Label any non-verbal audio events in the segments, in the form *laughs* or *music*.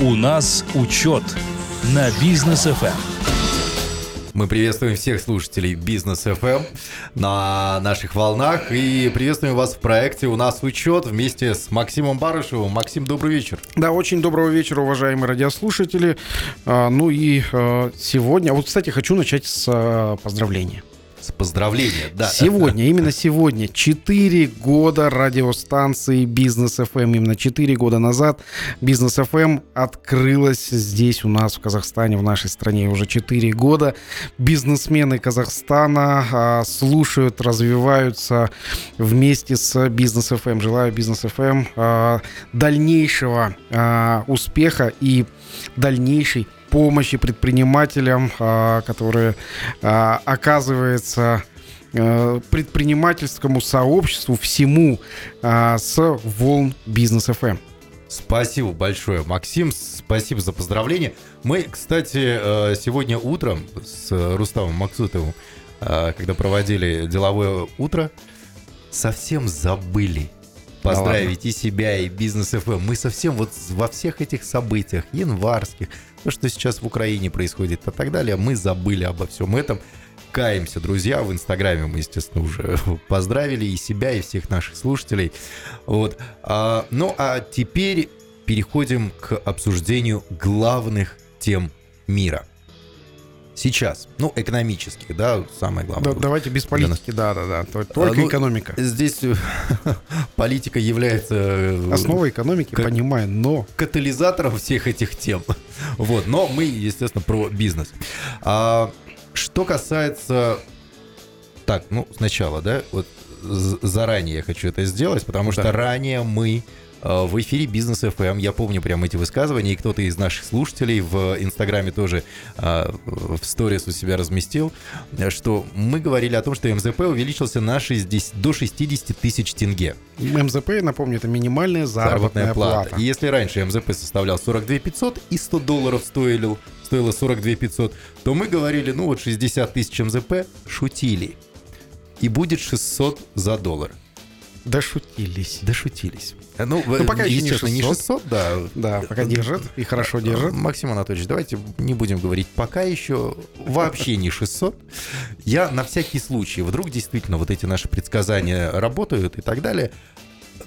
У нас учет на бизнес ФМ. Мы приветствуем всех слушателей Бизнес FM на наших волнах и приветствуем вас в проекте «У нас учет» вместе с Максимом Барышевым. Максим, добрый вечер. Да, очень доброго вечера, уважаемые радиослушатели. А, ну и а, сегодня, вот, кстати, хочу начать с а, поздравления да. Сегодня, именно сегодня, 4 года радиостанции Бизнес FM. Эм». Именно 4 года назад Бизнес FM эм открылась здесь у нас в Казахстане, в нашей стране уже 4 года. Бизнесмены Казахстана а, слушают, развиваются вместе с Бизнес FM. Эм». Желаю Бизнес FM а, дальнейшего а, успеха и дальнейшей помощи предпринимателям, а, которые а, оказывается а, предпринимательскому сообществу всему с волн бизнес ФМ. Спасибо большое, Максим. Спасибо за поздравление. Мы, кстати, сегодня утром с Руставом Максутовым, когда проводили деловое утро, совсем забыли поздравить да и себя, и бизнес ФМ. Мы совсем вот во всех этих событиях январских, то, что сейчас в Украине происходит и так далее, мы забыли обо всем этом. Каемся, друзья, в Инстаграме мы, естественно, уже *laughs* поздравили и себя, и всех наших слушателей. Вот. А, ну, а теперь переходим к обсуждению главных тем мира сейчас, ну, экономических, да, самое главное. Да, давайте без политики, да, да, да, только а, ну, экономика. Здесь *laughs* политика является... Э, Основой экономики, как, понимаю, но... Катализатором всех этих тем. *laughs* Вот, но мы, естественно, про бизнес. А, что касается... Так, ну, сначала, да, вот заранее я хочу это сделать, потому да. что ранее мы Э, в эфире Бизнес FM. Я помню прямо эти высказывания, и кто-то из наших слушателей в Инстаграме тоже э, в сторис у себя разместил, что мы говорили о том, что МЗП увеличился на 60, до 60 тысяч тенге. МЗП, напомню, это минимальная заработная, заработная плата. плата. И если раньше МЗП составлял 42 500 и 100 долларов стоил, стоило 42 500, то мы говорили, ну вот 60 тысяч МЗП, шутили. И будет 600 за доллар. Дошутились. Дошутились. Ну, ну пока еще не 600. не 600, да. Да, пока держит и хорошо держит. Максим Анатольевич, давайте не будем говорить пока еще, вообще не 600. Я на всякий случай, вдруг действительно вот эти наши предсказания работают и так далее,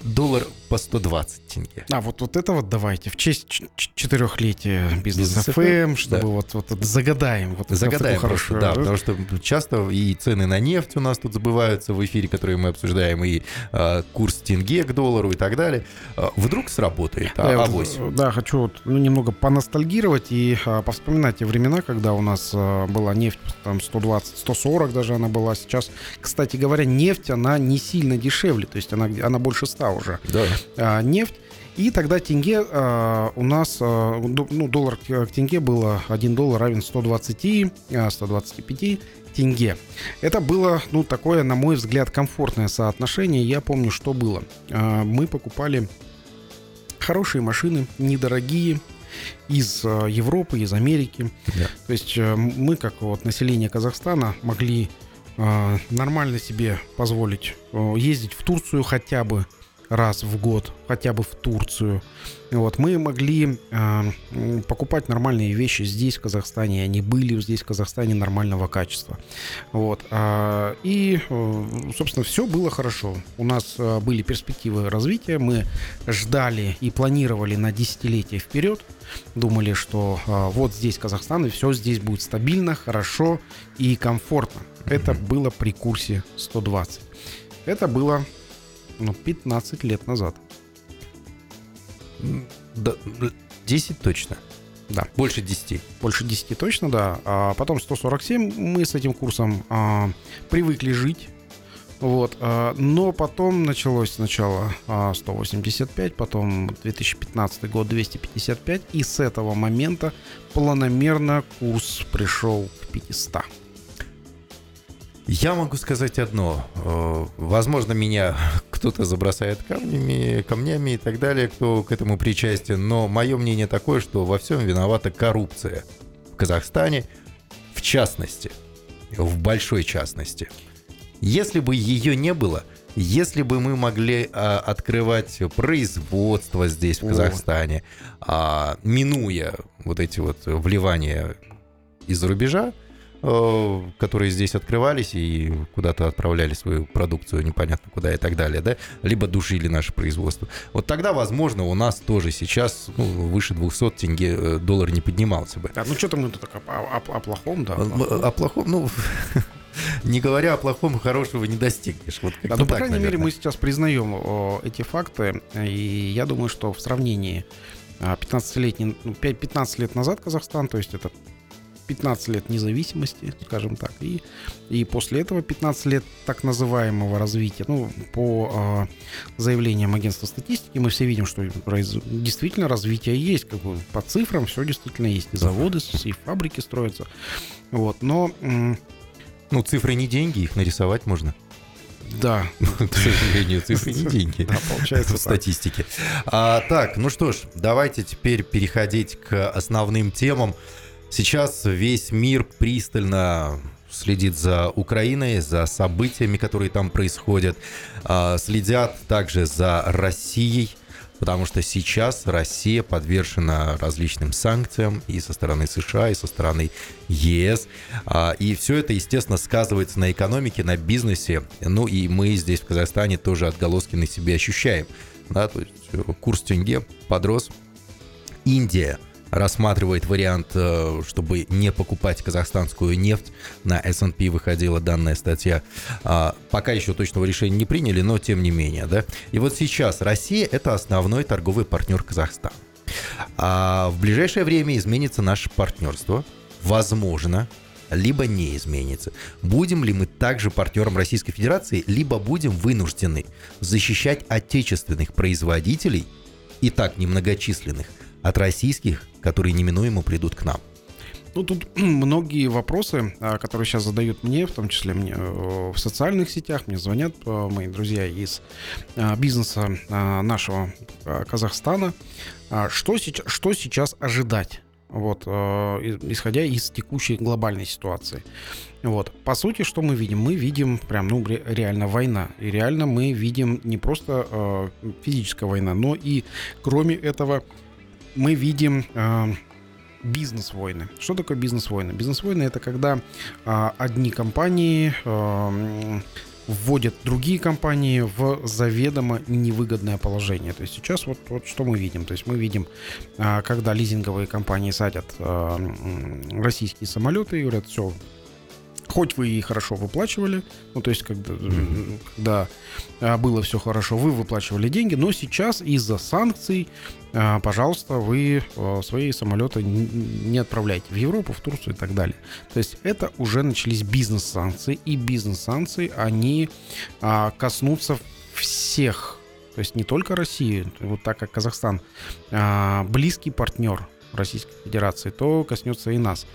доллар по 120 тенге. А вот, вот это вот давайте в честь четырехлетия бизнес ФМ, чтобы да. вот, вот, загадаем. Вот загадаем просто, да, потому что часто и цены на нефть у нас тут забываются в эфире, которые мы обсуждаем, и а, курс тенге к доллару и так далее. А, вдруг сработает, а, да, авось. Вот, да, хочу вот, ну, немного поностальгировать и а, повспоминать те времена, когда у нас а, была нефть там 120, 140 даже она была. Сейчас, кстати говоря, нефть, она не сильно дешевле, то есть она, она больше 100 уже. Да. А, нефть. И тогда тенге а, у нас, а, ну, доллар к тенге было 1 доллар равен 120, 125 тенге. Это было, ну, такое, на мой взгляд, комфортное соотношение. Я помню, что было. Мы покупали хорошие машины, недорогие, из Европы, из Америки. Да. То есть мы, как вот население Казахстана, могли нормально себе позволить ездить в Турцию хотя бы раз в год, хотя бы в Турцию. Вот, мы могли э, покупать нормальные вещи здесь, в Казахстане, они были здесь, в Казахстане, нормального качества. Вот, э, и, э, собственно, все было хорошо. У нас э, были перспективы развития, мы ждали и планировали на десятилетия вперед, думали, что э, вот здесь Казахстан, и все здесь будет стабильно, хорошо и комфортно. Это было при курсе 120. Это было ну, 15 лет назад. Да, 10 точно. Да. Больше 10. Больше 10 точно, да. А потом 147 мы с этим курсом а, привыкли жить. Вот, а, но потом началось сначала а, 185, потом 2015 год 255, и с этого момента планомерно курс пришел к 500. Я могу сказать одно. Э, возможно, меня *laughs* кто-то забросает камнями, камнями и так далее, кто к этому причастен. Но мое мнение такое, что во всем виновата коррупция в Казахстане, в частности, в большой частности. Если бы ее не было, Если бы мы могли а, открывать производство здесь, в. Казахстане, а, минуя вот эти вот вливания из-за рубежа, которые здесь открывались и куда-то отправляли свою продукцию непонятно куда и так далее, да, либо душили наше производство. Вот тогда, возможно, у нас тоже сейчас ну, выше 200 тенге э, доллар не поднимался бы. Да, ну что-то мы тут так о, о- о плохом, да. о плохом. о плохом, ну, *laughs* не говоря о плохом, хорошего не достигнешь. Вот Да, ну, по крайней мере, наверное. мы сейчас признаем о, эти факты, и я думаю, что в сравнении а, 15-летний, ну, 5 15 лет назад Казахстан, то есть это 15 лет независимости, скажем так, и, и после этого 15 лет так называемого развития, ну, по а, заявлениям агентства статистики, мы все видим, что действительно развитие есть, как бы по цифрам все действительно есть, и заводы, и фабрики строятся, вот, но, м, Ну, цифры не деньги, их нарисовать можно. да, *laughs* К сожалению, цифры не деньги. да, получается *laughs* в статистике. А, так, ну что ж, давайте теперь переходить к основным темам. Сейчас весь мир пристально следит за Украиной, за событиями, которые там происходят, А, следят также за Россией, потому что сейчас Россия подвержена различным санкциям и со стороны США, и со стороны ЕС. А, И все это, естественно, сказывается на экономике, на бизнесе. Ну и мы здесь, в Казахстане, тоже отголоски на себе ощущаем. Да, то есть э, курс тенге подрос. Индия рассматривает вариант, э, чтобы не покупать казахстанскую нефть. На S&P выходила данная статья. А, Пока еще точного решения не приняли, но тем не менее. Да? И вот сейчас Россия – это основной торговый партнер Казахстана. А в ближайшее время изменится наше партнерство. Возможно, либо не изменится. Будем ли мы также партнером Российской Федерации, либо будем вынуждены защищать отечественных производителей, и так немногочисленных, от российских, которые неминуемо придут к нам. Ну, тут *clears throat* многие вопросы, а, которые сейчас задают мне, в том числе мне э, в социальных сетях, мне звонят э, мои друзья из а, бизнеса а, нашего Казахстана. Что сейчас, что сейчас ожидать? Вот, э, исходя из текущей глобальной ситуации. Вот. По сути, что мы видим? Мы видим прям, ну, ре- реально война. И реально мы видим не просто э, физическая война, но и, кроме этого, мы видим э, бизнес-войны. Что такое бизнес-войны? Бизнес-войны это когда а, одни компании м, вводят другие компании в заведомо невыгодное положение. То есть сейчас вот, вот что мы видим. То есть мы видим, а, когда лизинговые компании садят м, российские самолеты и говорят, все, хоть вы и хорошо выплачивали, ну то есть когда, Мгм. когда а, было все хорошо, вы выплачивали деньги, но сейчас из-за санкций, а, пожалуйста, вы свои самолеты не отправляйте в Европу, в Турцию и так далее. То есть это уже начались бизнес-санкции, и бизнес-санкции, они а, коснутся всех, то есть не только России, вот так как Казахстан а, близкий партнер Российской Федерации, то коснется и нас.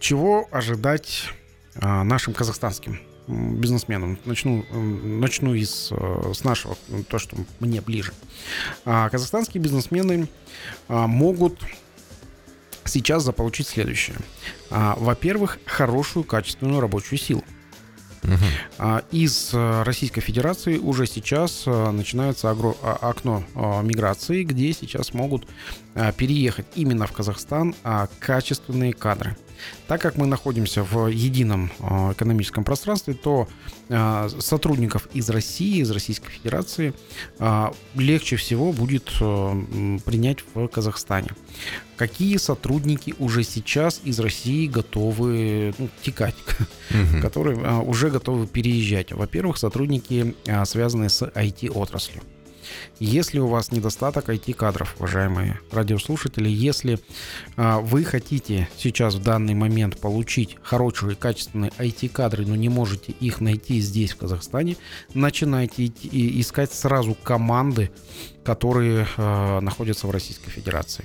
Чего ожидать а, нашим казахстанским бизнесменам? Начну, начну из, э, с нашего, то, что мне ближе. А, Казахстанские бизнесмены а, могут сейчас заполучить следующее. Во-первых, хорошую качественную рабочую силу. Из э, Российской Федерации уже сейчас э, начинается окно миграции, где сейчас могут переехать именно в Казахстан качественные кадры. Так как мы находимся в едином э, экономическом пространстве, то э, сотрудников из России, из Российской Федерации э, легче всего будет принять в Казахстане. Какие сотрудники уже сейчас из России готовы ну, текать Мгм. которые а, уже готовы переезжать. Во-первых, сотрудники, а, связанные с IT-отраслью. Если у вас недостаток IT-кадров, уважаемые радиослушатели, если а, вы хотите сейчас в данный момент получить хорошие, качественные IT-кадры, но не можете их найти здесь, в Казахстане, начинайте и искать сразу команды, которые а, находятся в Российской Федерации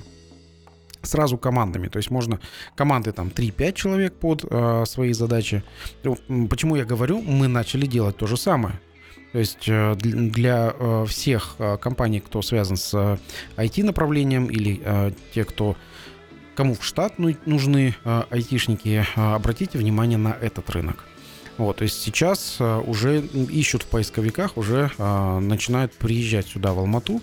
сразу командами. То есть можно команды там 3-5 человек под э, свои задачи. Ну, Почему я говорю, мы начали делать то же самое. То есть э, дл- для э, всех э, компаний, кто связан с IT-направлением или те, кто кому в штат ну- нужны айтишники, обратите внимание на этот рынок. Вот, то есть сейчас уже ищут в поисковиках, уже начинают приезжать сюда, в Алмату.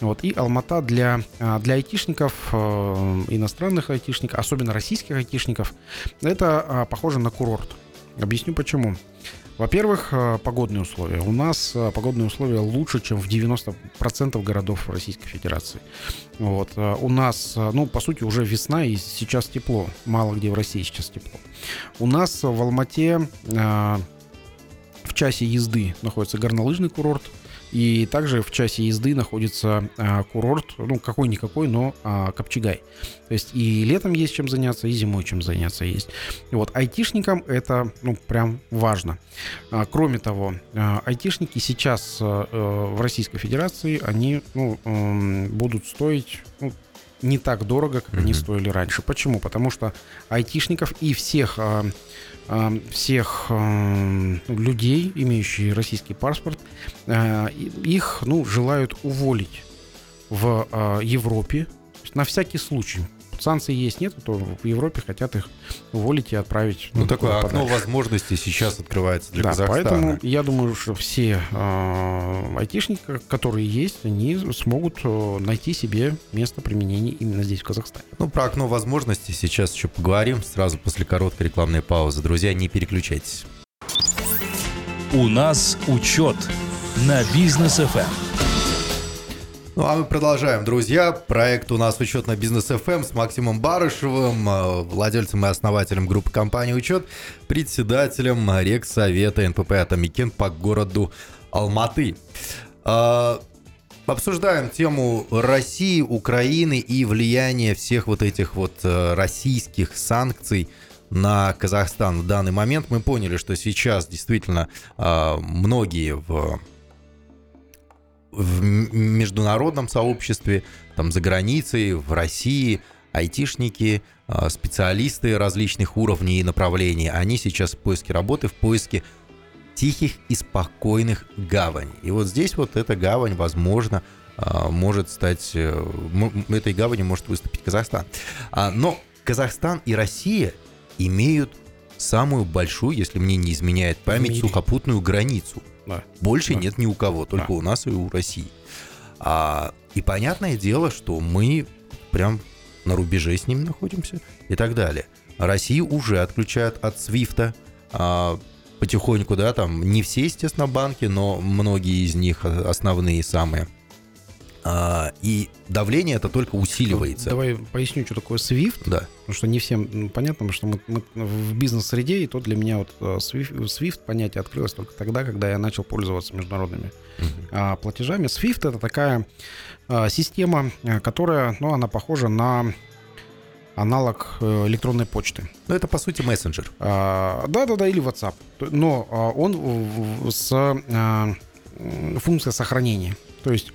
Вот, и Алмата для, для айтишников, иностранных айтишников, особенно российских айтишников, это похоже на курорт. Объясню почему. Во-первых, э, погодные условия. У нас э, погодные условия лучше, чем в 90% городов Российской Федерации. Вот. э, У нас, ну, по сути, уже весна, и сейчас тепло. Мало где в России сейчас тепло. У нас в Алмате в часе езды находится горнолыжный курорт. И также в часе езды находится а, курорт, ну, какой-никакой, но а, Копчегай. То есть и летом есть чем заняться, и зимой чем заняться есть. И вот айтишникам это, ну, прям важно. А, кроме того, а, айтишники сейчас а, э, в Российской Федерации, они, ну, м, будут стоить, ну, не так дорого, как они Мгм. стоили раньше. Почему? Потому что айтишников и всех, а, а, всех людей, имеющих российский паспорт, и- их ну, желают уволить в а, Европе на всякий случай. Санкций есть, нет, то в Европе хотят их уволить и отправить. Ну, такое куда окно подальше. возможностей сейчас открывается для да, Казахстана. поэтому я думаю, что все э, айтишники, которые есть, они смогут э, найти себе место применения именно здесь, в Казахстане. Ну, про окно возможностей сейчас еще поговорим сразу после короткой рекламной паузы. Друзья, не переключайтесь. У нас учет на бизнес FM. Ну, а мы продолжаем, друзья. Проект у нас «Учет на бизнес FM» с Максимом Барышевым, э, владельцем и основателем группы компании «Учет», председателем Регсовета НПП «Атамекен» по городу Алматы. А, Обсуждаем тему России, Украины и влияние всех вот этих вот э, российских санкций на Казахстан в данный момент. Мы поняли, что сейчас действительно многие в в международном сообществе, там за границей, в России, айтишники, а, специалисты различных уровней и направлений, они сейчас в поиске работы, в поиске тихих и спокойных гаваней. И вот здесь вот эта гавань, возможно, а, может стать, э, этой гаванью может выступить Казахстан. А, Но Казахстан и Россия имеют самую большую, если мне не изменяет память, сухопутную границу. Да. Больше Да. нет ни у кого, только Да. у нас и у России. А, и понятное дело, что мы прям на рубеже с ними находимся и так далее. Россию уже отключают от Свифта а, потихоньку, да, там не все, естественно, банки, но многие из них а, основные самые. А, и давление это только усиливается. Давай поясню, что такое SWIFT. Да. Потому что не всем м, понятно, потому что мы, мы в бизнес-среде, и то для меня вот э, SWIFT, SWIFT понятие открылось только тогда, когда я начал пользоваться международными а, платежами. SWIFT это такая а, система, а, которая, ну, она похожа на аналог э, электронной почты. Ну, это, по сути, мессенджер. А, Да-да-да, или WhatsApp. Но он с а, функцией сохранения. То есть,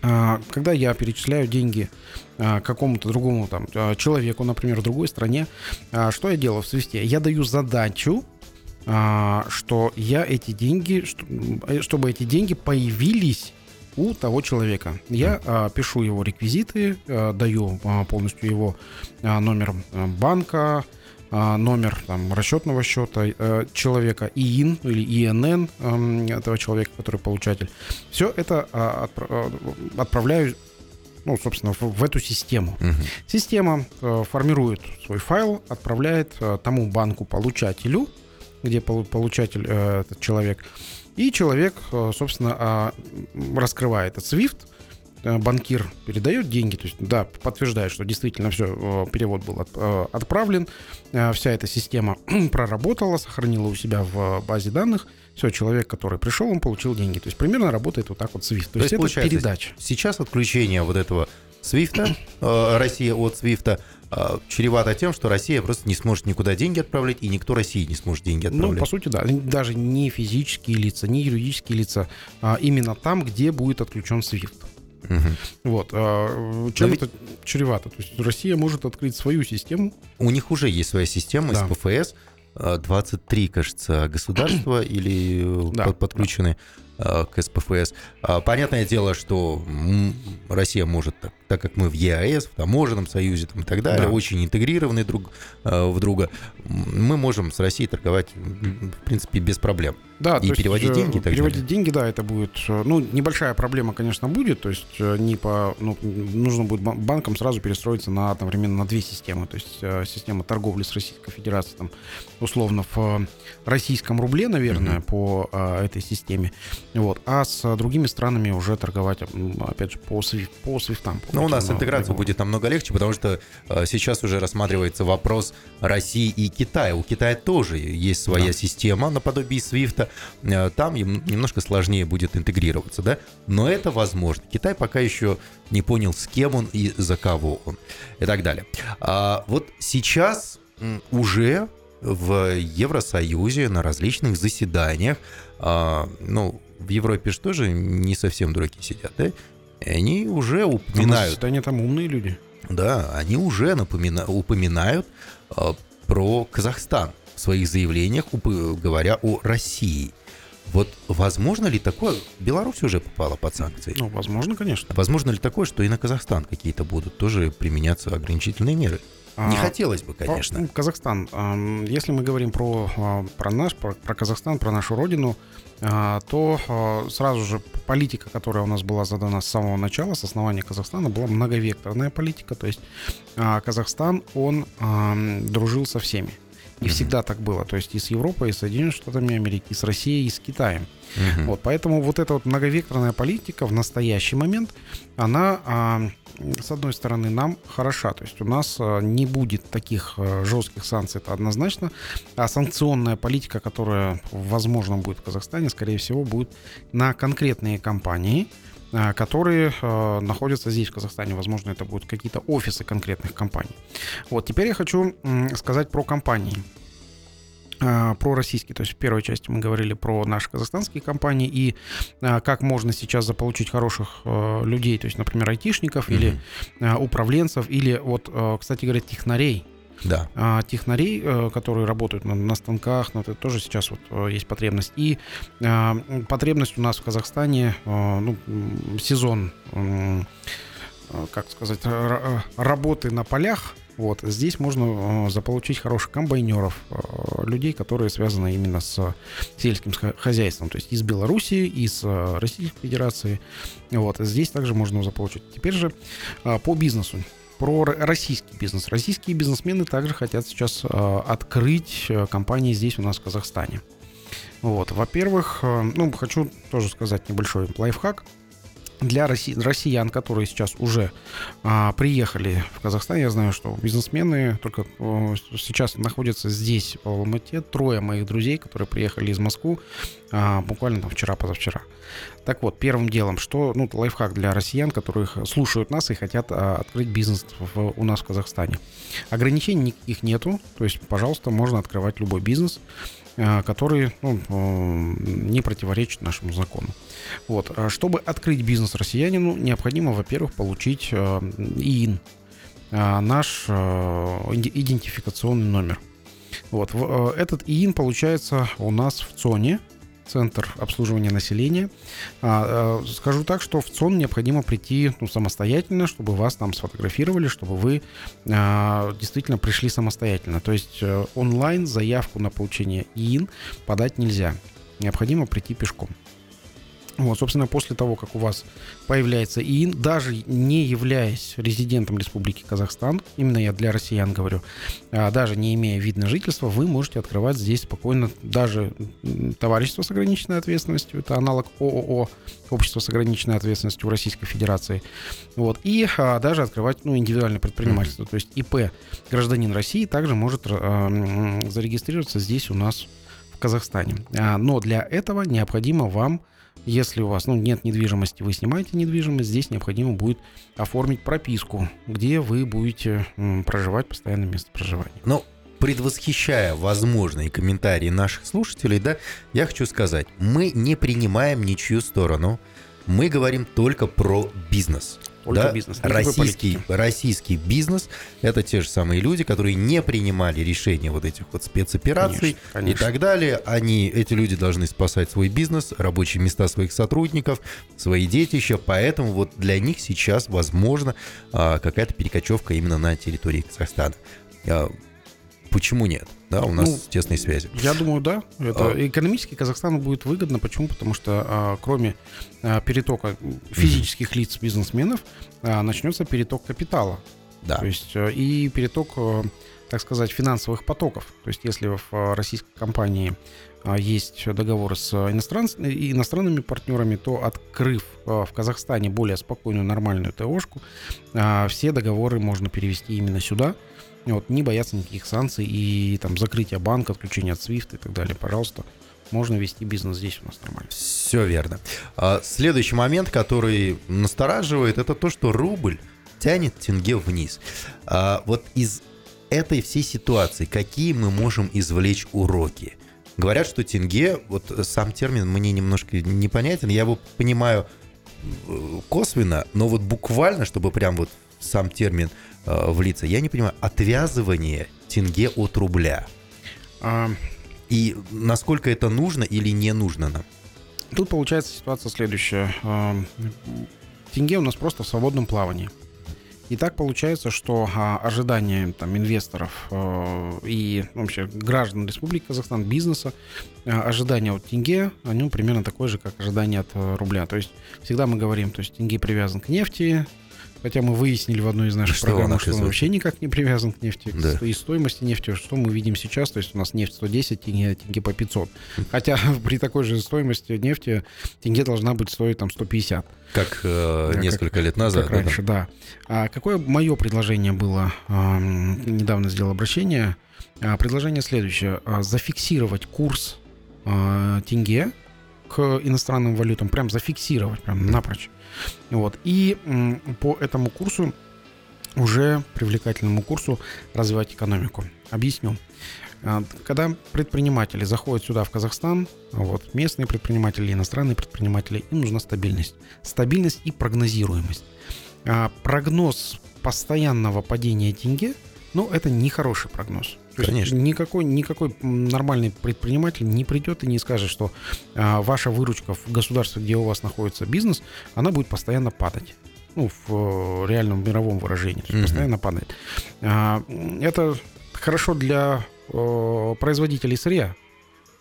когда я перечисляю деньги а, какому-то другому там а, человеку, например, в другой стране, а, что я делаю в свисте? Я даю задачу, а, что я эти деньги, э, чтобы эти деньги появились у того человека. Я а, пишу его реквизиты, а, даю а, полностью его а, номер а, банка, а, номер там, расчетного счета э, человека, ИИН или ИНН эм, этого человека, который получатель. Все это а, а, отправляю, ну, собственно, в, в эту систему. Мгм. Система э, формирует свой файл, отправляет э, тому банку-получателю, где полу- получатель э, этот человек, и человек, э, собственно, а, раскрывает этот SWIFT, э, банкир передает деньги, то есть, да, подтверждает, что действительно все, перевод был от- э, отправлен, э, вся эта система *clears throat* проработала, сохранила у себя в базе данных, все, человек, который пришел, он получил деньги. То есть примерно работает вот так вот SWIFT. То, есть, это получается, передача. Сейчас отключение вот этого Свифта, э, Россия от Свифта, э, чревато тем, что Россия просто не сможет никуда деньги отправлять, и никто России не сможет деньги Ну, отправлять. по сути, да. Даже не физические лица, не юридические лица, а именно там, где будет отключен SWIFT. Мгм. Вот. а, Чем Но ведь- это чревато? То есть Россия может открыть свою систему. У них уже есть своя система Да. из ПФС, э, 23, кажется, государства *clears throat* или э, Да, под- подключены. э, к СПФС. А, понятное дело, что Россия может, так, так как мы в ЕАЭС, в таможенном союзе там, и так далее, да. очень интегрированы друг э, в друга, мы можем с Россией торговать, в принципе, без проблем. Да, и переводить деньги. Так переводить далее. деньги, да, это будет, ну, небольшая проблема, конечно, будет, то есть не по, ну, нужно будет банкам сразу перестроиться на одновременно на две системы, то есть система торговли с Российской Федерацией, там, условно, в российском рубле, наверное, mm-hmm. по этой системе. Вот. А с другими странами уже торговать, опять же, по, свиф, по свифтам. Ну, у нас интеграция будет намного легче, потому что а, сейчас уже рассматривается вопрос России и Китая. У Китая тоже есть своя да. система наподобие свифта. А, там им немножко сложнее будет интегрироваться, да? Но это возможно. Китай пока еще не понял, с кем он и за кого он и так далее. А вот сейчас уже в Евросоюзе на различных заседаниях, а, ну, в Европе же тоже не совсем дураки сидят, да? И они уже упоминают... Заседания там умные люди. Да, они уже напомина... упоминают а, про Казахстан в своих заявлениях, говоря о России. Вот возможно ли такое? Беларусь уже попала под санкции. Ну, возможно, конечно. Возможно ли такое, что и на Казахстан какие-то будут тоже применяться ограничительные меры? Не а, хотелось бы, конечно. Казахстан. Если мы говорим про, а, про наш, про, про Казахстан, про нашу родину, а, то сразу же политика, которая у нас была задана с самого начала, с основания Казахстана, была многовекторная политика. То есть Казахстан, он дружил со всеми. И mm-hmm. всегда так было. То есть и с Европой, и с Соединенными Штатами Америки, и с Россией, и с Китаем. Mm-hmm. Вот, поэтому вот эта вот многовекторная политика в настоящий момент, она, а, с одной стороны, нам хороша. То есть у нас а, не будет таких а, жестких санкций, это однозначно. А санкционная политика, которая, возможно, будет в Казахстане, скорее всего, будет на конкретные компании, которые э, находятся здесь, в Казахстане. Возможно, это будут какие-то офисы конкретных компаний. Вот, теперь я хочу сказать про компании а, про российские. То есть в первой части мы говорили про наши казахстанские компании и а, как можно сейчас заполучить хороших а, людей, то есть, например, айтишников mm-hmm. или а, управленцев, или вот, кстати говоря, технарей. Да. А, технарей, а, которые работают на, на станках, ну, это тоже сейчас вот а, есть потребность. И а, потребность у нас в Казахстане, а, ну, сезон, а, как сказать, работы на полях, вот. Здесь можно заполучить хороших комбайнеров, людей, которые связаны именно с сельским хозяйством, то есть из Белоруссии, из Российской Федерации. Вот. Здесь также можно заполучить. Теперь же по бизнесу про российский бизнес. Российские бизнесмены также хотят сейчас э, открыть э, компании здесь у нас в Казахстане. Вот, во-первых, э, ну, хочу тоже сказать небольшой лайфхак для россиян, которые сейчас уже а, приехали в Казахстан, я знаю, что бизнесмены только а, сейчас находятся здесь, в Алмате. Трое моих друзей, которые приехали из Москвы а, буквально там вчера-позавчера. Так вот, первым делом, что, ну, лайфхак для россиян, которые слушают нас и хотят а, открыть бизнес в, у нас в Казахстане. Ограничений никаких нету, то есть, пожалуйста, можно открывать любой бизнес. Э, который ну, э, не противоречит нашему закону. Вот. А чтобы открыть бизнес россиянину, необходимо, во-первых, получить э, ИИН, наш идентификационный номер. Вот. Этот ИИН получается у нас в ЦОНе, Центр обслуживания населения. А, а, скажу так, что в ЦОН необходимо прийти ну, самостоятельно, чтобы вас там сфотографировали, чтобы вы а, действительно пришли самостоятельно. То есть э, онлайн заявку на получение ИИН подать нельзя. Необходимо прийти пешком. Вот, собственно, после того, как у вас появляется ИИН, даже не являясь резидентом Республики Казахстан, именно я для россиян говорю, а, даже не имея вид на жительство, вы можете открывать здесь спокойно даже товарищество с ограниченной ответственностью, это аналог ООО, общество с ограниченной ответственностью в Российской Федерации, вот, и а, даже открывать ну, индивидуальное предпринимательство, то есть ИП гражданин России также может а, зарегистрироваться здесь у нас в Казахстане. Но для этого необходимо вам если у вас ну, нет недвижимости, вы снимаете недвижимость, здесь необходимо будет оформить прописку, где вы будете проживать постоянное место проживания. Ну, предвосхищая возможные комментарии наших слушателей, да, я хочу сказать, мы не принимаем ничью сторону, мы говорим только про бизнес. Только да? бизнес. Российский, российский бизнес – это те же самые люди, которые не принимали решения вот этих вот спецопераций Конечно, конечно. и так далее. Они, эти люди должны спасать свой бизнес, рабочие места своих сотрудников, свои детища. Поэтому вот для них сейчас, возможно, а, какая-то перекочевка именно на территории Казахстана. Почему нет? Да, у нас Ну, тесные связи. Я думаю, да. Это А. экономически Казахстану будет выгодно. Почему? Потому что а, кроме а, перетока физических лиц бизнесменов а, начнется переток капитала. Да. То есть э, и переток, э, так сказать, финансовых потоков. То есть если в э, российской компании а, есть договоры с иностран... иностранными партнерами, то открыв в Казахстане более спокойную, нормальную ТОшку, а, все договоры можно перевести именно сюда. Вот, не бояться никаких санкций и там закрытия банка, отключения от SWIFT и так далее. Пожалуйста, можно вести бизнес здесь у нас нормально. Все верно. А, Следующий момент, который настораживает, это то, что рубль тянет тенге вниз. А, Вот из этой всей ситуации какие мы можем извлечь уроки? Говорят, что тенге, вот сам термин мне немножко непонятен, я его понимаю э, косвенно, но вот буквально, чтобы прям вот сам термин э, влиться, я не понимаю, отвязывание тенге от рубля. А, И насколько это нужно или не нужно нам? Тут получается ситуация следующая. Ам, Тенге у нас просто в свободном плавании. И так получается, что а, ожидания там, инвесторов э, и вообще граждан Республики Казахстан, бизнеса, а, ожидания от тенге, они примерно такое же, как ожидания от э, рубля. То есть всегда мы говорим, то есть тенге привязан к нефти, хотя мы выяснили в одной из наших Что программ, что он вообще никак не привязан к нефти, Да. и стоимости нефти, что мы видим сейчас, то есть у нас нефть 110, тенге, тенге по 500. Хотя *laughs* при такой же стоимости нефти тенге должна быть стоить там 150. Как э, Да, как- несколько лет назад. как да, да. раньше, да. А какое мое предложение было? ам, недавно сделал обращение. А, предложение следующее. А, зафиксировать курс а, тенге к иностранным валютам. Прям зафиксировать, прям напрочь. Вот. И по этому курсу, уже привлекательному курсу, развивать экономику. Объясню. А, Когда предприниматели заходят сюда, в Казахстан, вот, местные предприниматели, иностранные предприниматели, им нужна стабильность. Стабильность и прогнозируемость. А, Прогноз постоянного падения тенге, ну, это не хороший прогноз. То есть Конечно. Никакой, никакой м, нормальный предприниматель не придет и не скажет, что а, ваша выручка в государстве, где у вас находится бизнес, она будет постоянно падать. Ну, в э, реальном мировом выражении. То есть Мгм. постоянно падает. А, Это хорошо для э, производителей сырья,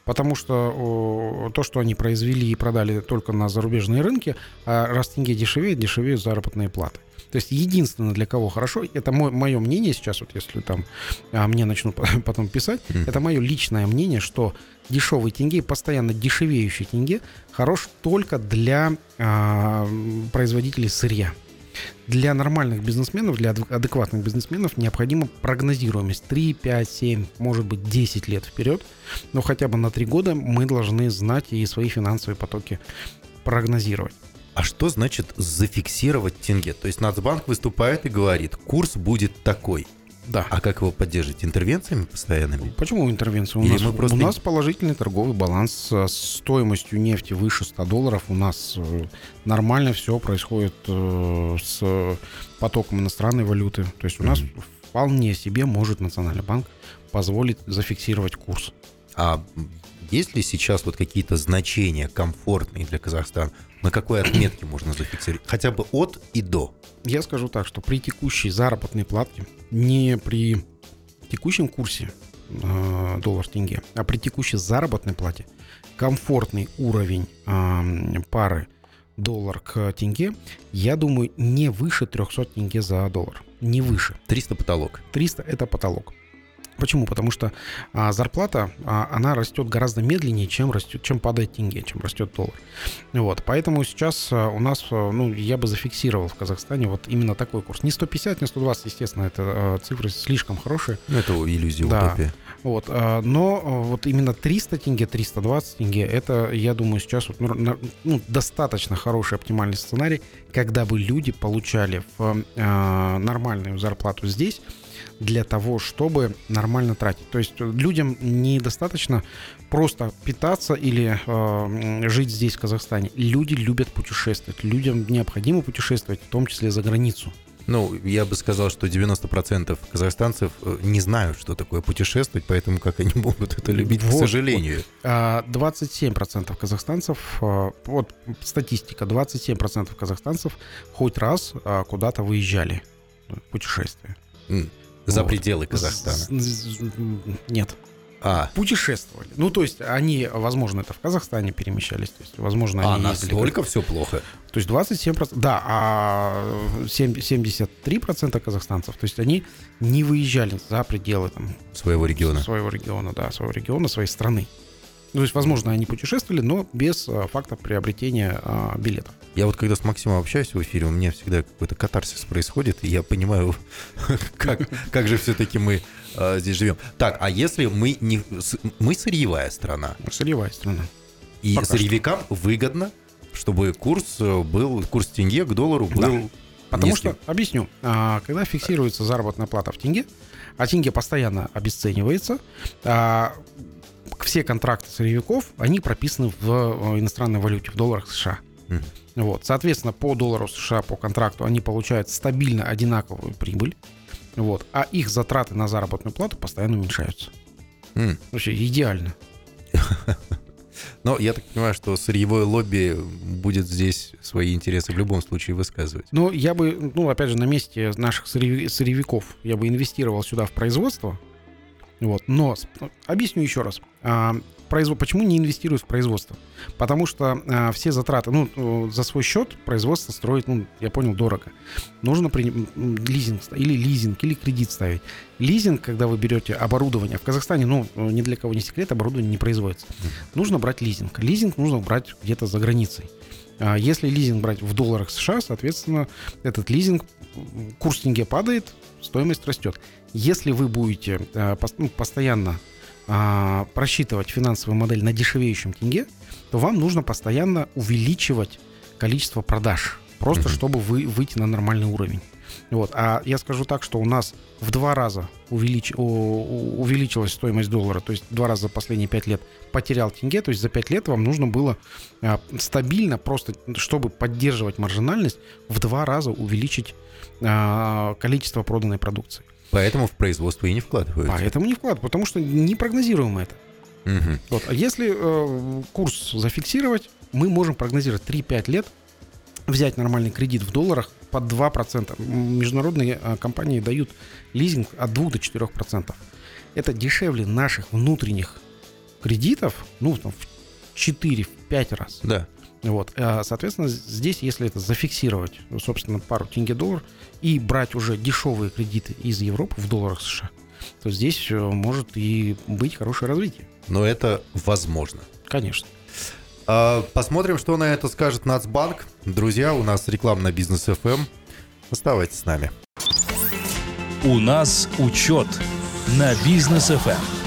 потому что то, что они произвели и продали только на зарубежные рынки, а раз тенге дешевеет, дешевеют заработные платы. То есть единственное, для кого хорошо, это мое мнение сейчас, вот если там а, мне начнут *laughs* потом писать, Мгм. это мое личное мнение, что дешевый тенге, постоянно дешевеющий тенге, хорош только для а, производителей сырья. Для нормальных бизнесменов, для адек- адекватных бизнесменов необходима прогнозируемость 3, 5, 7, может быть 10 лет вперед. Но хотя бы на 3 года мы должны знать и свои финансовые потоки прогнозировать. А что значит зафиксировать тенге? То есть Нацбанк выступает и говорит, курс будет такой. Да. А как его поддерживать? Интервенциями постоянными? Почему интервенция? У, Или нас, мы просто- у нас положительный торговый баланс с стоимостью нефти выше 100 долларов. У нас э, нормально все происходит э, с потоком иностранной валюты. То есть у нас вполне себе может Национальный банк позволить зафиксировать курс. А есть ли сейчас вот какие-то значения комфортные для Казахстана? На какой отметке можно зафиксировать? Хотя бы от и до. Я скажу так, что при текущей заработной платке, не при текущем курсе э, доллар-тенге, а при текущей заработной плате, комфортный уровень э, пары доллар к тенге, я думаю, не выше 300 тенге за доллар. Не выше. 300 потолок. 300 это потолок. Почему? Потому что а, зарплата, а, она растет гораздо медленнее, чем растет, чем падает тенге, чем растет доллар. Вот, поэтому сейчас а, у нас, а, ну, я бы зафиксировал в Казахстане вот именно такой курс. Не 150, не 120, естественно, это а, цифры слишком хорошие. Это иллюзия, Да. утопия. Вот, но вот именно 300 тенге, 320 тенге, это, я думаю, сейчас вот, ну, ну, достаточно хороший оптимальный сценарий, когда бы люди получали в, нормальную зарплату здесь для того, чтобы нормально тратить. То есть людям недостаточно просто питаться или э, жить здесь, в Казахстане. Люди любят путешествовать. Людям необходимо путешествовать, в том числе за границу. Ну, я бы сказал, что 90% казахстанцев э, не знают, что такое путешествовать, поэтому как они *laughs* могут это любить, вот, к сожалению. Вот. 27% а, казахстанцев, э, вот статистика, 27% казахстанцев хоть раз а, куда-то выезжали в путешествие. За вот. пределы Казахстана? Нет а. путешествовали. Ну, то есть они, возможно, это в Казахстане перемещались. То есть, возможно, они а настолько все плохо? То есть 27%, да, а 73% казахстанцев, то есть они не выезжали за пределы там, своего региона. Своего региона, да, своего региона, своей страны. То есть, возможно, они путешествовали, но без а, факта приобретения а, билетов. Я вот когда с Максимом общаюсь в эфире, у меня всегда какой-то катарсис происходит, и я понимаю, *laughs* как, как же все-таки мы э, здесь живем. Так, а если мы не... Мы сырьевая страна. Сырьевая страна. И Пока сырьевикам что. выгодно, чтобы курс э, был, курс тенге к доллару был... Да. Потому низким. что, объясню, а, когда фиксируется заработная плата в тенге, а тенге постоянно обесценивается, а, все контракты сырьевиков, они прописаны в э, иностранной валюте, в долларах США. Mm. Вот. Соответственно, по доллару США, по контракту, они получают стабильно одинаковую прибыль. Вот. А их затраты на заработную плату постоянно уменьшаются. Mm. Вообще идеально. *laughs* Но я так понимаю, что сырьевое лобби будет здесь свои интересы в любом случае высказывать. Ну, я бы, ну, опять же, на месте наших сырьевиков я бы инвестировал сюда в производство, вот. Но объясню еще раз. А. Почему не инвестируют в производство? Потому что а, все затраты, ну, э, за свой счет производство строить, ну, я понял, дорого. Нужно при... лизинг или лизинг, или кредит ставить. Лизинг, когда вы берете оборудование, в Казахстане, ну, ни для кого не секрет, оборудование не производится. Нужно брать лизинг. Лизинг нужно брать где-то за границей. А если лизинг брать в долларах США, соответственно, этот лизинг, курс тенге падает, стоимость растет. Если вы будете э, ну, постоянно а, просчитывать финансовую модель на дешевеющем тенге, то вам нужно постоянно увеличивать количество продаж, просто mm-hmm. чтобы вы выйти на нормальный уровень. Вот. А я скажу так, что у нас в два раза увелич... увеличилась стоимость доллара, то есть два раза за последние пять лет потерял тенге, то есть за пять лет вам нужно было а, стабильно, просто чтобы поддерживать маржинальность, в два раза увеличить а, количество проданной продукции. Поэтому в производство и не вкладывают. Поэтому не вкладывают, потому что не прогнозируем это. Угу. Вот. А если э, курс зафиксировать, мы можем прогнозировать 3-5 лет, взять нормальный кредит в долларах под 2%. Международные э, компании дают лизинг от 2 до 4%. Это дешевле наших внутренних кредитов, ну, там, в 4-5 раз. Да. Вот. А, соответственно, здесь, если это зафиксировать, собственно, пару тенге-доллар и брать уже дешевые кредиты из Европы в долларах США, то здесь э, может и быть хорошее развитие. Но это возможно. Конечно. А, посмотрим, что на это скажет Нацбанк. Друзья, у нас реклама на бизнес FM. Эм. Оставайтесь с нами. У нас учет на бизнес FM.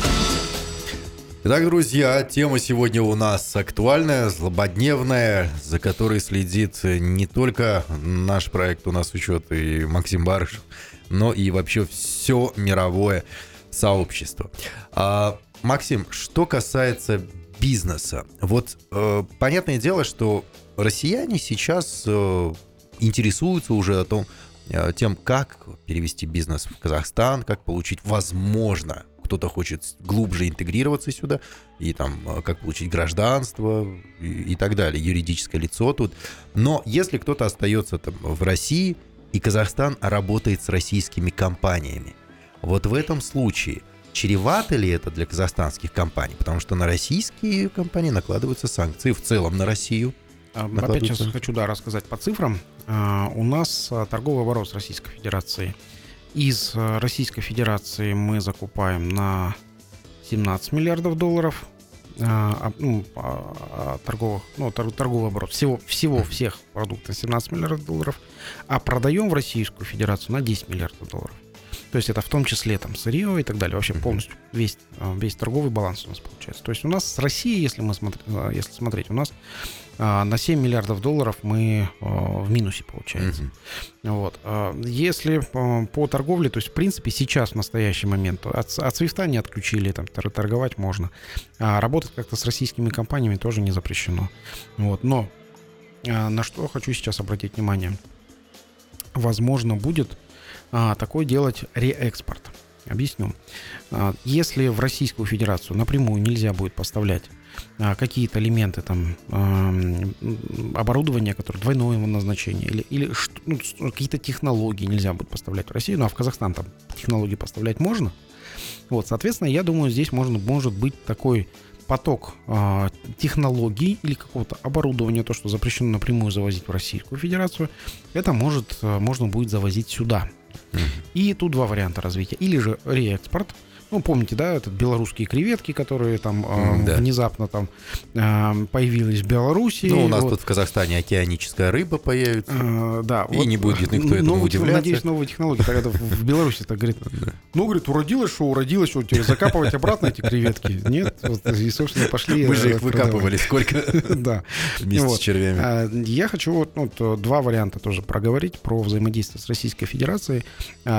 Итак, друзья, тема сегодня у нас актуальная, злободневная, за которой следит не только наш проект «У нас учет» и Максим Барышев, но и вообще все мировое сообщество. А, Максим, что касается бизнеса, вот э, понятное дело, что россияне сейчас э, интересуются уже о том, э, тем, как перевести бизнес в Казахстан, как получить, возможно, кто-то хочет глубже интегрироваться сюда, и там э, как получить гражданство и, и так далее, юридическое лицо тут. Но если кто-то остается там в России, и Казахстан работает с российскими компаниями, вот в этом случае чревато ли это для казахстанских компаний? Потому что на российские компании накладываются санкции, в целом на Россию. А, опять сейчас хочу да, рассказать по цифрам. А, у нас а, торговый оборот с Российской Федерацией из э, Российской Федерации мы закупаем на 17 миллиардов долларов а, ну, а, торговых, ну, торговый оборот всего, всего всех продуктов 17 миллиардов долларов, а продаем в Российскую Федерацию на 10 миллиардов долларов. То есть это в том числе там сырье и так далее. Вообще полностью весь, а, весь торговый баланс у нас получается. То есть у нас с Россией, если мы смотри- а, если смотреть, у нас а, на 7 миллиардов долларов мы а, в минусе получается. Мгм. Вот. А, Если а, по торговле, то есть, в принципе, сейчас, в настоящий момент, от, от свифта не отключили, там, тор- торговать можно. А работать как-то с российскими компаниями тоже не запрещено. Вот. Но а, на что хочу сейчас обратить внимание. Возможно, будет а, такое делать реэкспорт. Объясню. А, Если в Российскую Федерацию напрямую нельзя будет поставлять а, какие-то элементы там оборудования, которое двойное его назначение, или, или ну, какие-то технологии нельзя будет поставлять в Россию, ну а в Казахстан там технологии поставлять можно. Вот, соответственно, я думаю, здесь можно, может быть такой поток а, технологий или какого-то оборудования, то, что запрещено напрямую завозить в Российскую Федерацию, это может, а, можно будет завозить сюда. И тут два варианта развития. Или же реэкспорт. Ну, помните, да, этот белорусские креветки, которые там э, да. внезапно там э, появились в Беларуси. Ну, у нас Вот. тут в Казахстане океаническая рыба появится. Э, да, И не будет никто этому новые тех- удивляться. Надеюсь, новые технологии. Тогда в, Беларуси так говорит, ну, говорит, уродилось, что уродилось, что теперь закапывать обратно эти креветки? Нет? Вот, и, собственно, пошли... Мы же э, их выкапывали сколько. *laughs* Да. вместе Вот. с червями. Я хочу вот, ну, вот, два варианта тоже проговорить про взаимодействие с Российской Федерацией.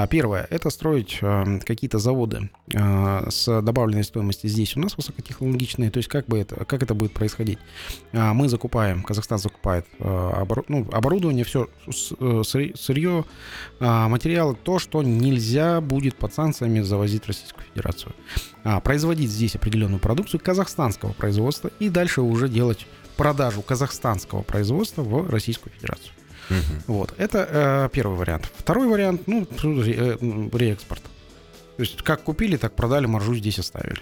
Первое – это строить а, какие-то заводы а, с добавленной стоимостью здесь у нас высокотехнологичные. То есть как, бы это, как это будет происходить? А, Мы закупаем, Казахстан закупает обору- ну, оборудование, все сырье, а, материалы, то, что нельзя будет под санкциями завозить в Российскую Федерацию. А, Производить здесь определенную продукцию казахстанского производства и дальше уже делать продажу казахстанского производства в Российскую Федерацию. Мгм. Вот, это э, первый вариант. Второй вариант, ну, э, реэкспорт. То есть как купили, так продали, маржу здесь оставили.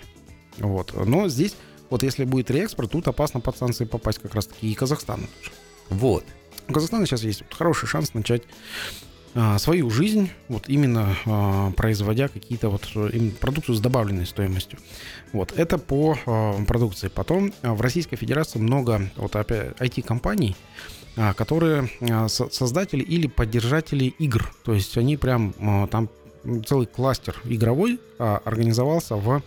Вот. Но здесь, вот если будет реэкспорт, тут опасно под санкции попасть как раз-таки и Казахстану. Вот. У Казахстана сейчас есть вот хороший шанс начать а, свою жизнь, вот именно а, производя какие-то вот э, именно продукцию с добавленной стоимостью. Вот это по а, продукции. Потом а, в Российской Федерации много вот IT-компаний, а, которые а, со- создатели или поддержатели игр. То есть они прям а, там целый кластер игровой а, организовался в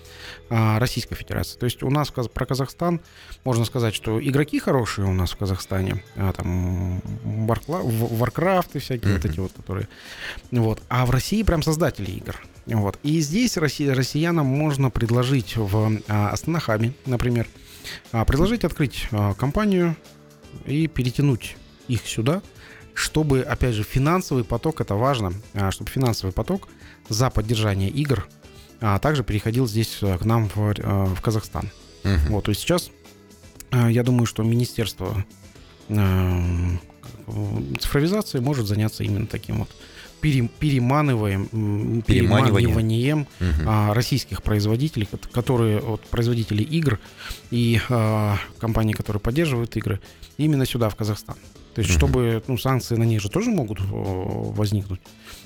а, Российской Федерации. То есть у нас про Казахстан можно сказать, что игроки хорошие у нас в Казахстане, а, там Warcraft и всякие вот Мгм. эти вот, которые, вот. А в России прям создатели игр. Вот. И здесь россия- россиянам можно предложить в а, Астанахабе, например, а, предложить открыть а, компанию и перетянуть их сюда, чтобы, опять же, финансовый поток, это важно, чтобы финансовый поток за поддержание игр а, также переходил здесь а, к нам в, а, в Казахстан. Мгм. Вот, то есть сейчас э, я думаю, что Министерство э, цифровизации может заняться именно таким вот пере- переманиваем, м, Переманиванием. а, российских производителей, кот- которые вот, производители игр и а, компании, которые поддерживают игры, именно сюда, в Казахстан. То есть, Мгм. чтобы ну, санкции на них же тоже могут возникнуть.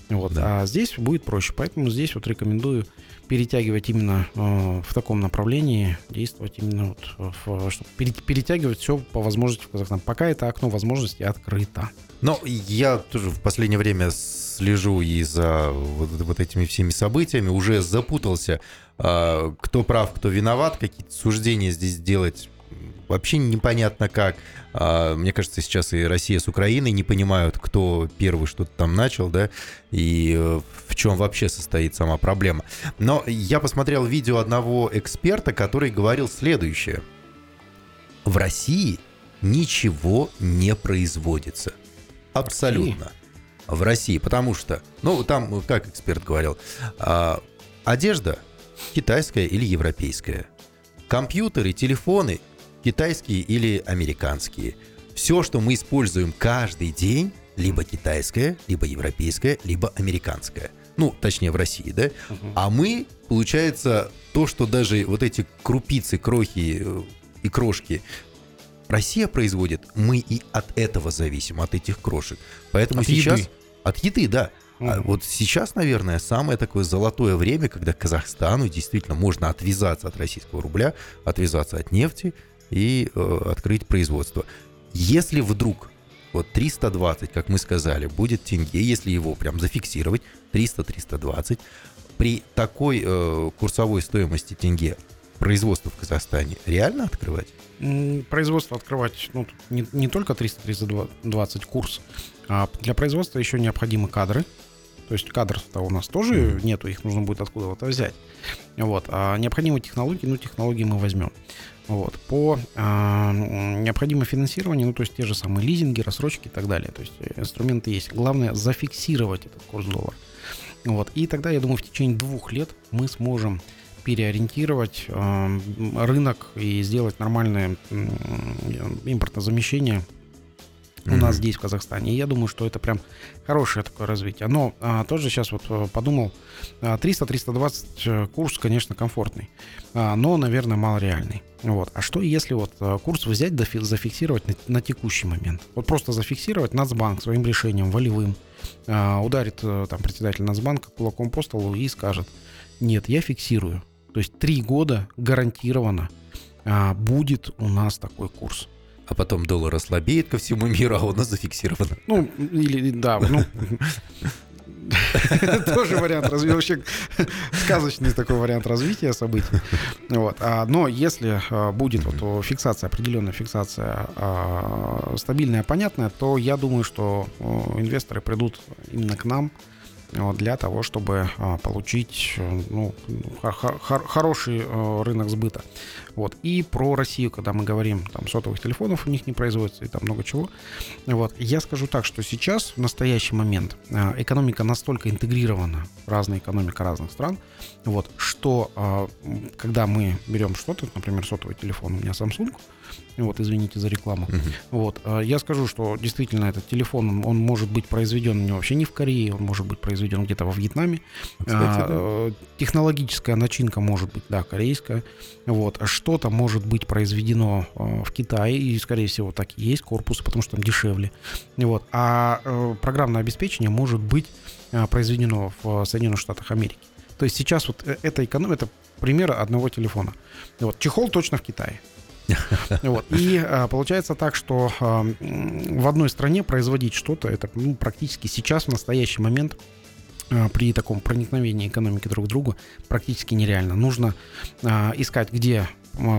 Вот. Да. А здесь будет проще. Поэтому здесь вот рекомендую перетягивать именно э, в таком направлении, действовать именно вот в, чтобы пере- перетягивать все по возможности в Казахстан. Пока это окно возможностей открыто. Но я тоже в последнее время слежу и за вот, вот этими всеми событиями, уже запутался, а, кто прав, кто виноват, какие-то суждения здесь делать вообще непонятно как. А, Мне кажется, сейчас и Россия с Украиной не понимают, кто первый что-то там начал, да, и э, в чем вообще состоит сама проблема. Но я посмотрел видео одного эксперта, который говорил следующее. В России ничего не производится. Абсолютно. В России. Потому что, ну, там, как эксперт говорил, а, одежда китайская или европейская. Компьютеры, телефоны китайские или американские. Все, что мы используем каждый день, либо китайское, либо европейское, либо американское. Ну, точнее, в России, да? А мы, получается, то, что даже вот эти крупицы, крохи э, и крошки Россия производит, мы и от этого зависим, от этих крошек. Поэтому От сейчас... еды. От еды, да. А Мгм. вот сейчас, наверное, самое такое золотое время, когда Казахстану действительно можно отвязаться от российского рубля, отвязаться от нефти и э, открыть производство. Если вдруг вот 320, как мы сказали, будет тенге, если его прям зафиксировать, 300-320, при такой э, курсовой стоимости тенге производство в Казахстане реально открывать? Производство открывать ну, не, не только 300-320 курс, а для производства еще необходимы кадры. То есть кадров-то у нас тоже mm-hmm. нету, их нужно будет откуда-то взять. Вот. А необходимые технологии, ну, технологии мы возьмем. Вот. По а, необходимому финансированию, ну, то есть те же самые лизинги, рассрочки и так далее. То есть инструменты есть. Главное зафиксировать этот курс доллара. Вот. И тогда, я думаю, в течение двух лет мы сможем переориентировать э, рынок и сделать нормальное э, импортозамещение у нас здесь, в Казахстане. И я думаю, что это прям хорошее такое развитие. Но а, тоже сейчас вот э, подумал, 300-320 э, курс, конечно, комфортный, а, но, наверное, малореальный. Вот. А что если вот э, курс взять, зафиксировать на, на текущий момент? Вот просто зафиксировать Нацбанк своим решением волевым, а, ударит там председатель Нацбанка кулаком по столу и скажет, нет, я фиксирую. То есть три года гарантированно а, будет у нас такой курс а потом доллар ослабеет ко всему миру, а у нас зафиксировано. Ну, или, да, ну, тоже вариант развития, вообще сказочный такой вариант развития событий. Вот. А, но если а, будет вот фиксация, определенная фиксация а, стабильная, понятная, то я думаю, что инвесторы придут именно к нам, для того, чтобы а, получить э, ну, хороший э, рынок сбыта. Вот. И про Россию, когда мы говорим, там сотовых телефонов у них не производится и там много чего. Вот. Я скажу так, что сейчас, в настоящий момент, а, экономика настолько интегрирована, разная экономика разных стран, вот, что а, когда мы берем что-то, например, сотовый телефон, у меня Samsung, вот, извините за рекламу. Угу. Вот, а, я скажу, что действительно этот телефон, он может быть произведен не вообще не в Корее, он может быть произведен где-то во Вьетнаме. Кстати, а, да. Э, технологическая начинка может быть, да, корейская. Вот, что-то может быть произведено а, в Китае, и, скорее всего, так и есть корпус, потому что там дешевле. Вот, а э, программное обеспечение может быть произведено в Соединенных Штатах Америки. То есть сейчас вот э, эта экономия, это пример одного телефона. Вот, чехол точно в Китае. *laughs* Вот. И а, получается так, что а, в одной стране производить что-то, это ну, практически сейчас, в настоящий момент, а, при таком проникновении экономики друг к другу практически нереально. Нужно искать, где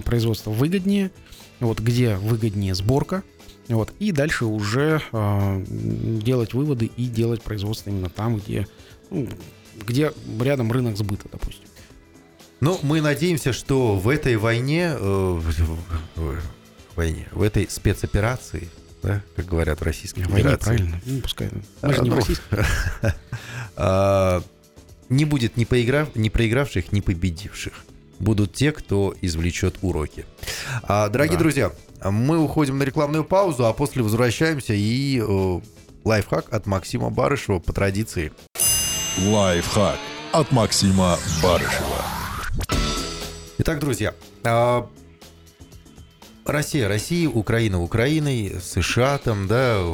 производство выгоднее, вот, где выгоднее сборка, вот, и дальше уже э, делать выводы и делать производство именно там, где, ну, где рядом рынок сбыта, допустим. Ну, мы надеемся, что в этой войне, э, в, войне, в этой спецоперации, да, как говорят в Российской Федерации. Войне, правильно. Ну, пускай. Мы же не ну, *laughs* а, Не будет ни, поиграв, ни проигравших, ни победивших. Будут те, кто извлечет уроки. А, дорогие да. друзья, мы уходим на рекламную паузу, а после возвращаемся и э, лайфхак от Максима Барышева по традиции. Лайфхак от Максима Барышева. Итак, друзья, а, Россия, Россия, Украина, Украиной, США там, да,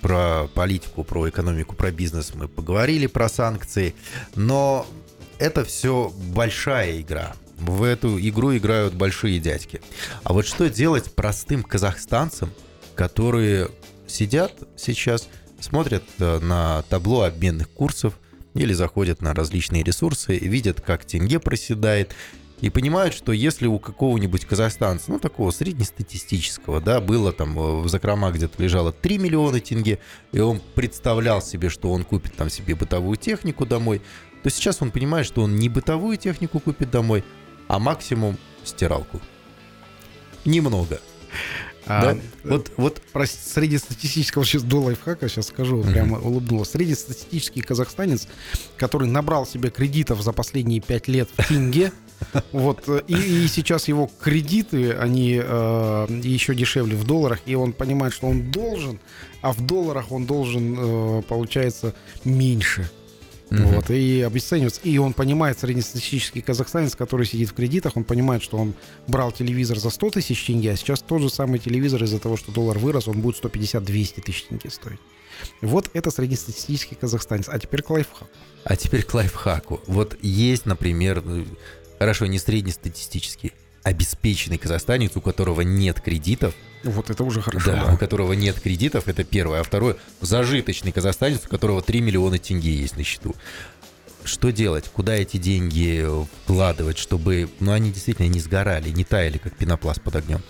про политику, про экономику, про бизнес мы поговорили, про санкции, но это все большая игра. В эту игру играют большие дядьки. А вот что делать простым казахстанцам, которые сидят сейчас, смотрят э, на табло обменных курсов или заходят на различные ресурсы, видят, как тенге проседает, и понимают, что если у какого-нибудь казахстанца, ну, такого среднестатистического, да, было там э, в закромах где-то лежало 3 миллиона тенге, и он представлял себе, что он купит там себе бытовую технику домой, то сейчас он понимает, что он не бытовую технику купит домой, а максимум стиралку. Немного. А, да? Вот, вот про среднестатистического сейчас до лайфхака сейчас скажу, uh-huh. прямо улыбнулся. Среднестатистический казахстанец, который набрал себе кредитов за последние пять лет в тенге, *laughs* вот, и, и сейчас его кредиты, они э, еще дешевле в долларах, и он понимает, что он должен, а в долларах он должен, э, получается, меньше. Угу. Вот, и обесценивается. И он понимает, среднестатистический казахстанец, который сидит в кредитах, он понимает, что он брал телевизор за 100 тысяч тенге, а сейчас тот же самый телевизор из-за того, что доллар вырос, он будет 150-200 тысяч тенге стоить. Вот это среднестатистический казахстанец. А теперь к лайфхаку. А теперь к лайфхаку. Вот есть, например, Хорошо, не среднестатистический. обеспеченный казахстанец, у которого нет кредитов, Вот это уже хорошо. да, да. у которого нет кредитов, это первое. А второе, зажиточный казахстанец, у которого 3 миллиона тенге есть на счету. Что делать? Куда эти деньги вкладывать, чтобы, ну, они действительно не сгорали, не таяли, как пенопласт под огнем?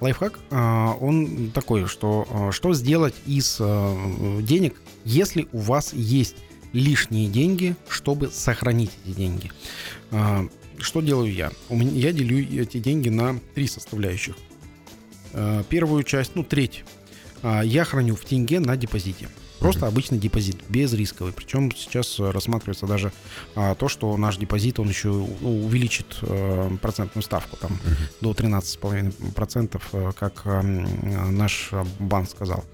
Лайфхак, а, он такой, что а, что сделать из а, денег, если у вас есть лишние деньги, чтобы сохранить эти деньги. Что делаю я? У меня, я делю эти деньги на три составляющих. А, Первую часть, ну, треть, а, я храню в тенге на депозите. Просто обычный депозит, безрисковый. Причем сейчас э, рассматривается даже а, то, что наш депозит, он еще увеличит э, процентную ставку там, до 13,5%, э, как э, наш э, банк сказал.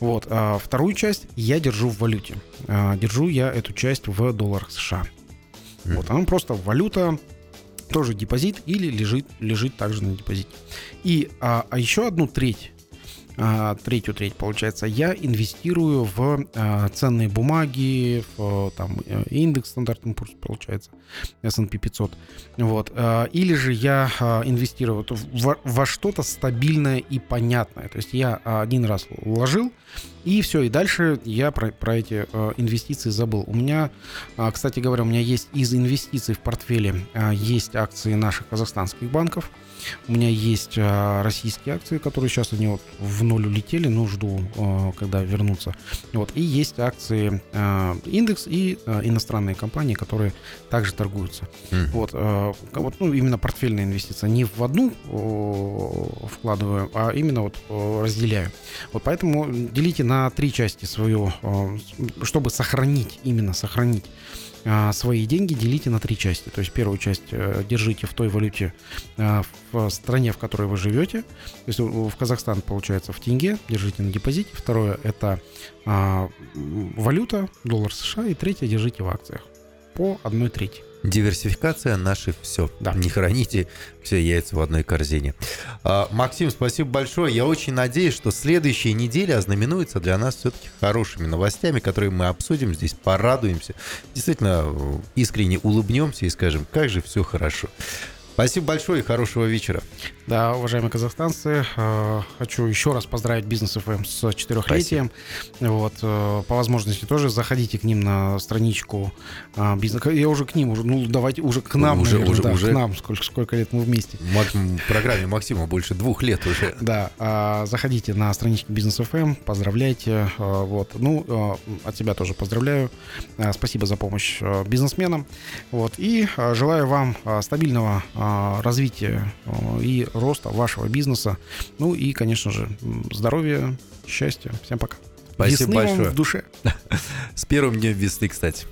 Вот. а Вторую часть я держу в валюте. А, Держу я эту часть в долларах США. Мгм. Вот, она просто валюта, тоже депозит или лежит, лежит также на депозите. И, а, а еще одну треть, а, третью треть, получается, я инвестирую в а, ценные бумаги, в там, э, индекс стандартный пульс, получается, S&P 500. Вот. а, Или же я а, инвестирую в- во что-то стабильное и понятное. То есть я один раз вложил, и все, и дальше я про, про эти э, инвестиции забыл. У меня, а, кстати говоря, у меня есть из инвестиций в портфеле а, есть акции наших казахстанских банков. У меня есть а, российские акции, которые сейчас они вот в ноль улетели, но жду, а, когда вернутся. Вот. И есть акции а, индекс и а, иностранные компании, которые также торгуются. Мгм. Вот, э, вот, ну, именно портфельная инвестиция. Не в одну о, вкладываю, а именно вот о, разделяю. Вот поэтому делите на три части свою, э, чтобы сохранить, именно сохранить а, свои деньги, делите на три части. То есть первую часть э, держите в той валюте э, в стране, в которой вы живете. То есть в Казахстан получается в тенге, держите на депозите. Второе это валюта, доллар США. И третье держите в акциях по одной трети. Диверсификация наше все. Да. Не храните все яйца в одной корзине. А, Максим, спасибо большое. Я очень надеюсь, что следующие недели ознаменуются для нас все-таки хорошими новостями, которые мы обсудим здесь, порадуемся. Действительно, э, искренне улыбнемся и скажем, как же все хорошо. Спасибо большое и хорошего вечера. Да, уважаемые казахстанцы, э, хочу еще раз поздравить бизнес ФМ с четырехлетием. Вот, э, по возможности тоже заходите к ним на страничку э, бизнес. Я уже к ним, уже, ну давайте уже к нам, Уже- наверное, уже- да, уже? к нам, сколько, сколько лет мы вместе. Мак- Программе Максима больше двух лет уже. *laughs* Да, а, заходите на страничку Бизнес ФМ, поздравляйте. а, Вот, ну, а, от себя тоже поздравляю. А, Спасибо за помощь а, бизнесменам. Вот, и а, желаю вам а, стабильного а, развития а, и роста вашего бизнеса. Ну и, конечно же, здоровья, счастья. Всем пока. Спасибо Весны большое. в душе. *laughs* С первым днем весны, кстати.